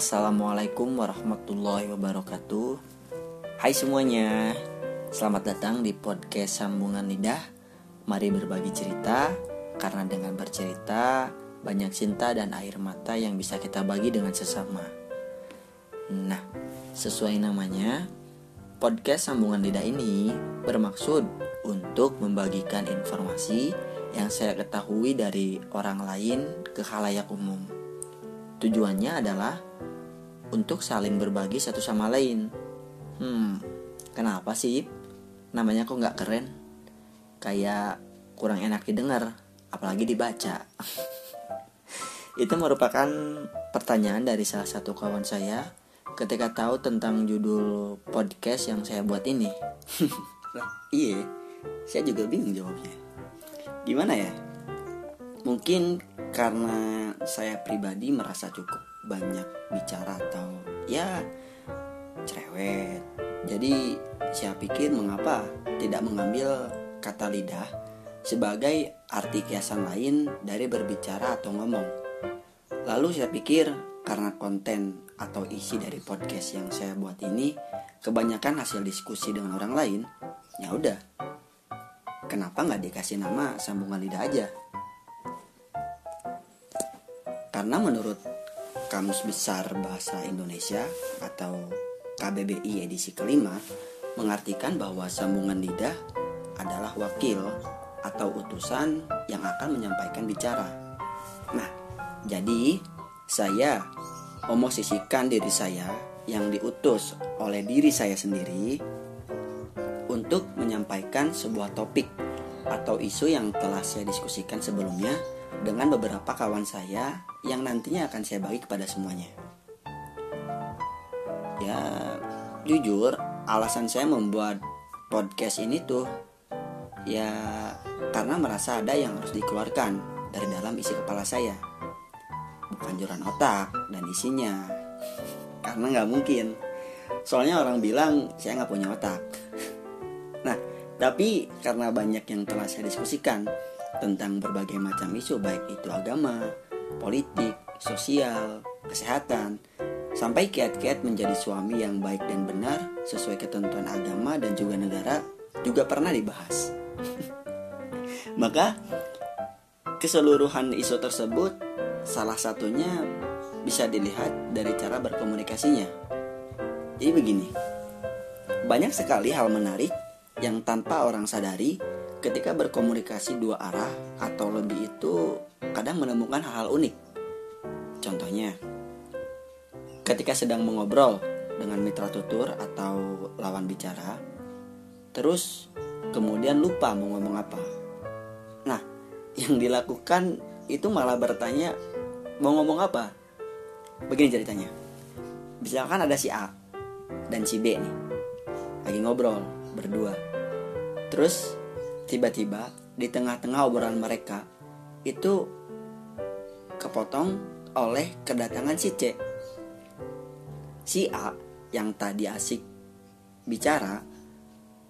Assalamualaikum warahmatullahi wabarakatuh. Hai semuanya Selamat datang di podcast Sambungan Lidah. Mari berbagi cerita Karena dengan bercerita Banyak cinta dan air mata yang bisa kita bagi dengan sesama. Nah, sesuai namanya Podcast Sambungan Lidah ini bermaksud untuk membagikan informasi yang saya ketahui dari orang lain ke halayak umum. Tujuannya adalah untuk saling berbagi satu sama lain. Hmm, kenapa sih? Namanya kok nggak keren? Kayak kurang enak didengar, apalagi dibaca. Itu merupakan pertanyaan dari salah satu kawan saya ketika tahu tentang judul podcast yang saya buat ini. Iya, saya juga bingung jawabnya. Gimana ya? Mungkin karena saya pribadi merasa cukup banyak bicara atau ya cerewet. Jadi saya pikir mengapa tidak mengambil kata lidah sebagai arti kiasan lain dari berbicara atau ngomong. Lalu saya pikir karena konten atau isi dari podcast yang saya buat ini kebanyakan hasil diskusi dengan orang lain, ya udah. Kenapa nggak dikasih nama sambungan lidah aja? Karena menurut Kamus Besar Bahasa Indonesia atau KBBI edisi kelima mengartikan bahwa sambungan lidah adalah wakil atau utusan yang akan menyampaikan bicara. Nah, jadi saya memosisikan diri saya yang diutus oleh diri saya sendiri untuk menyampaikan sebuah topik atau isu yang telah saya diskusikan sebelumnya dengan beberapa kawan saya yang nantinya akan saya bagi kepada semuanya. Ya, jujur, alasan saya membuat podcast ini tuh ya karena merasa ada yang harus dikeluarkan dari dalam isi kepala saya. Bukan joran otak dan isinya. Karena nggak mungkin. Soalnya orang bilang saya nggak punya otak. Nah, tapi karena banyak yang telah saya diskusikan tentang berbagai macam isu baik itu agama, politik, sosial, kesehatan, sampai kiat-kiat menjadi suami yang baik dan benar sesuai ketentuan agama dan juga negara juga pernah dibahas. Maka keseluruhan isu tersebut salah satunya bisa dilihat dari cara berkomunikasinya. Jadi begini, banyak sekali hal menarik yang tanpa orang sadari ketika berkomunikasi dua arah atau lebih itu kadang menemukan hal-hal unik. Contohnya, ketika sedang mengobrol dengan mitra tutur atau lawan bicara, terus kemudian lupa mau ngomong apa. Nah, yang dilakukan itu malah bertanya mau ngomong apa. Begini ceritanya. Misalkan ada si A dan si B nih. Lagi ngobrol berdua. Terus tiba-tiba di tengah-tengah obrolan mereka itu kepotong oleh kedatangan si C. Si A yang tadi asik bicara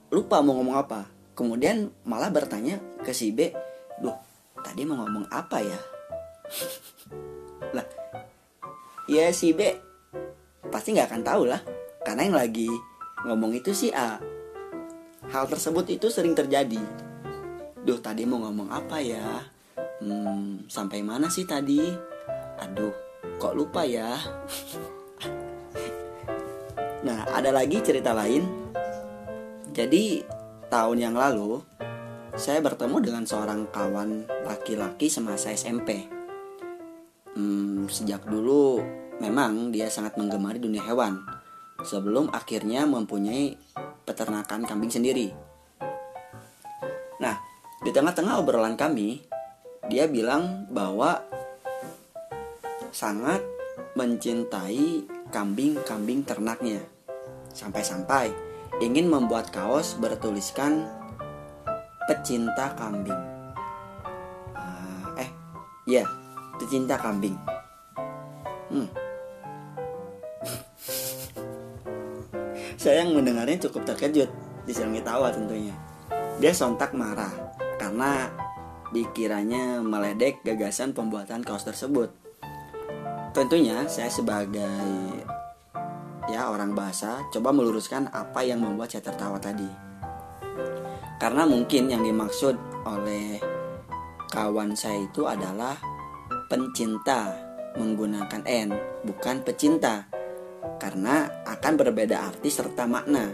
lupa mau ngomong apa. Kemudian malah bertanya ke si B, "Duh, tadi mau ngomong apa ya?" lah, ya si B pasti nggak akan tahu lah, karena yang lagi ngomong itu si A. Hal tersebut itu sering terjadi. Duh, tadi mau ngomong apa ya? Hmm, sampai mana sih tadi? Aduh, kok lupa ya? nah, ada lagi cerita lain. Jadi, tahun yang lalu, saya bertemu dengan seorang kawan laki-laki semasa SMP. Hmm, sejak dulu, memang dia sangat menggemari dunia hewan. Sebelum akhirnya mempunyai peternakan kambing sendiri. Di tengah-tengah obrolan kami, dia bilang bahwa sangat mencintai kambing-kambing ternaknya. Sampai-sampai ingin membuat kaos bertuliskan pecinta kambing. Uh, eh, ya, pecinta kambing. Hmm. Saya yang mendengarnya cukup terkejut, diselingi tawa tentunya. Dia sontak marah karena dikiranya meledek gagasan pembuatan kaos tersebut. tentunya saya sebagai ya orang bahasa coba meluruskan apa yang membuat saya tertawa tadi. Karena mungkin yang dimaksud oleh kawan saya itu adalah pencinta menggunakan n, bukan pecinta. Karena akan berbeda arti serta makna.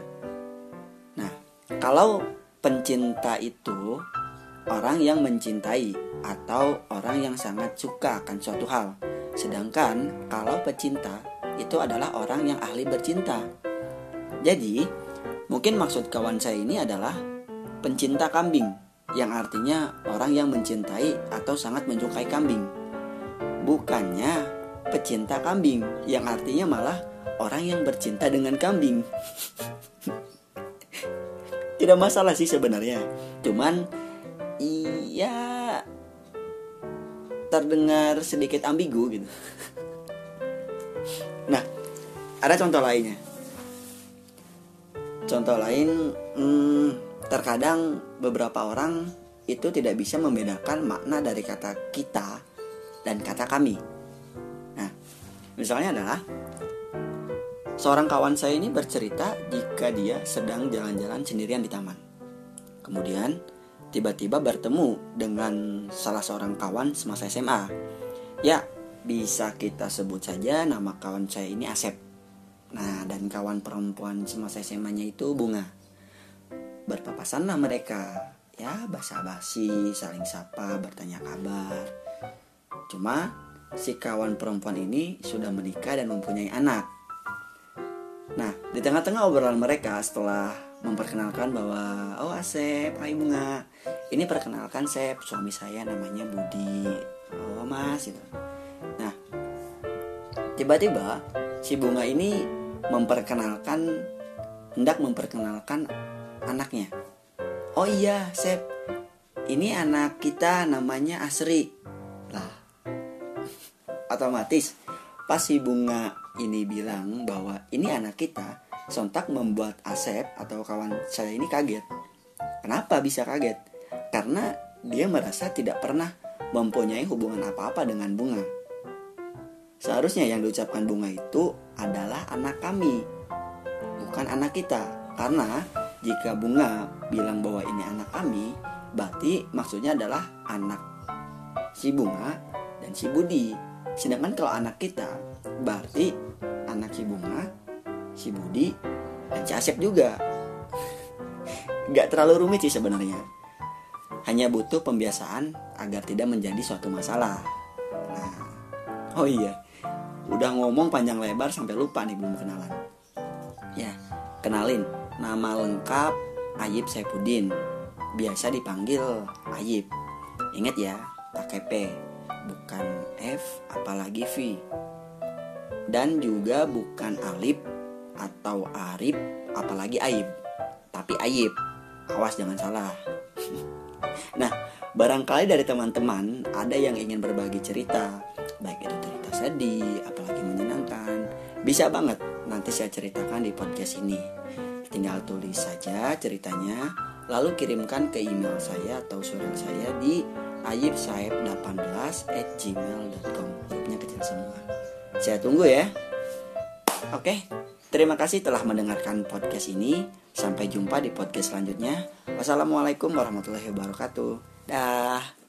Nah, kalau pencinta itu orang yang mencintai atau orang yang sangat suka akan suatu hal. Sedangkan kalau pecinta itu adalah orang yang ahli bercinta. Jadi, mungkin maksud kawan saya ini adalah pencinta kambing, yang artinya orang yang mencintai atau sangat menyukai kambing. Bukannya pecinta kambing, yang artinya malah orang yang bercinta dengan kambing. Tidak masalah sih sebenarnya. Cuman iya terdengar sedikit ambigu gitu. Nah, ada contoh lainnya. Contoh lain, hmm, terkadang beberapa orang itu tidak bisa membedakan makna dari kata kita dan kata kami. Nah, misalnya adalah seorang kawan saya ini bercerita jika dia sedang jalan-jalan sendirian di taman. Kemudian tiba-tiba bertemu dengan salah seorang kawan semasa SMA. Ya, bisa kita sebut saja nama kawan saya ini Asep. Nah, dan kawan perempuan semasa SMA-nya itu Bunga. Berpapasanlah mereka. Ya, basa-basi, saling sapa, bertanya kabar. Cuma si kawan perempuan ini sudah menikah dan mempunyai anak. Nah, di tengah-tengah obrolan mereka setelah memperkenalkan bahwa oh Asep, hai Bunga. Ini perkenalkan Sep, suami saya namanya Budi. Oh Mas gitu. Nah, tiba-tiba si Bunga ini memperkenalkan hendak memperkenalkan anaknya. Oh iya, Sep. Ini anak kita namanya Asri. Lah. Otomatis pas si Bunga ini bilang bahwa ini anak kita, sontak membuat Asep atau kawan saya ini kaget. Kenapa bisa kaget? Karena dia merasa tidak pernah mempunyai hubungan apa-apa dengan bunga. Seharusnya yang diucapkan bunga itu adalah anak kami, bukan anak kita. Karena jika bunga bilang bahwa ini anak kami, berarti maksudnya adalah anak si bunga dan si Budi. Sedangkan kalau anak kita, berarti anak si bunga, si Budi, dan si Asep juga. Gak terlalu rumit sih sebenarnya. Hanya butuh pembiasaan agar tidak menjadi suatu masalah. Nah, oh iya, udah ngomong panjang lebar sampai lupa nih belum kenalan. Ya, kenalin, nama lengkap Ayib Saipudin. Biasa dipanggil Ayib. Ingat ya, pakai P, bukan F apalagi V. Dan juga bukan Alip atau Arif apalagi Aib, tapi Ayib. Awas jangan salah. Nah, barangkali dari teman-teman ada yang ingin berbagi cerita, baik itu cerita sedih, apalagi menyenangkan, bisa banget nanti saya ceritakan di podcast ini. Tinggal tulis saja ceritanya, lalu kirimkan ke email saya atau surat saya di ayibsaib18 at gmail.com Hurufnya kecil semua. Saya tunggu ya. Oke, terima kasih telah mendengarkan podcast ini. Sampai jumpa di podcast selanjutnya. Wassalamualaikum warahmatullahi wabarakatuh. Dah.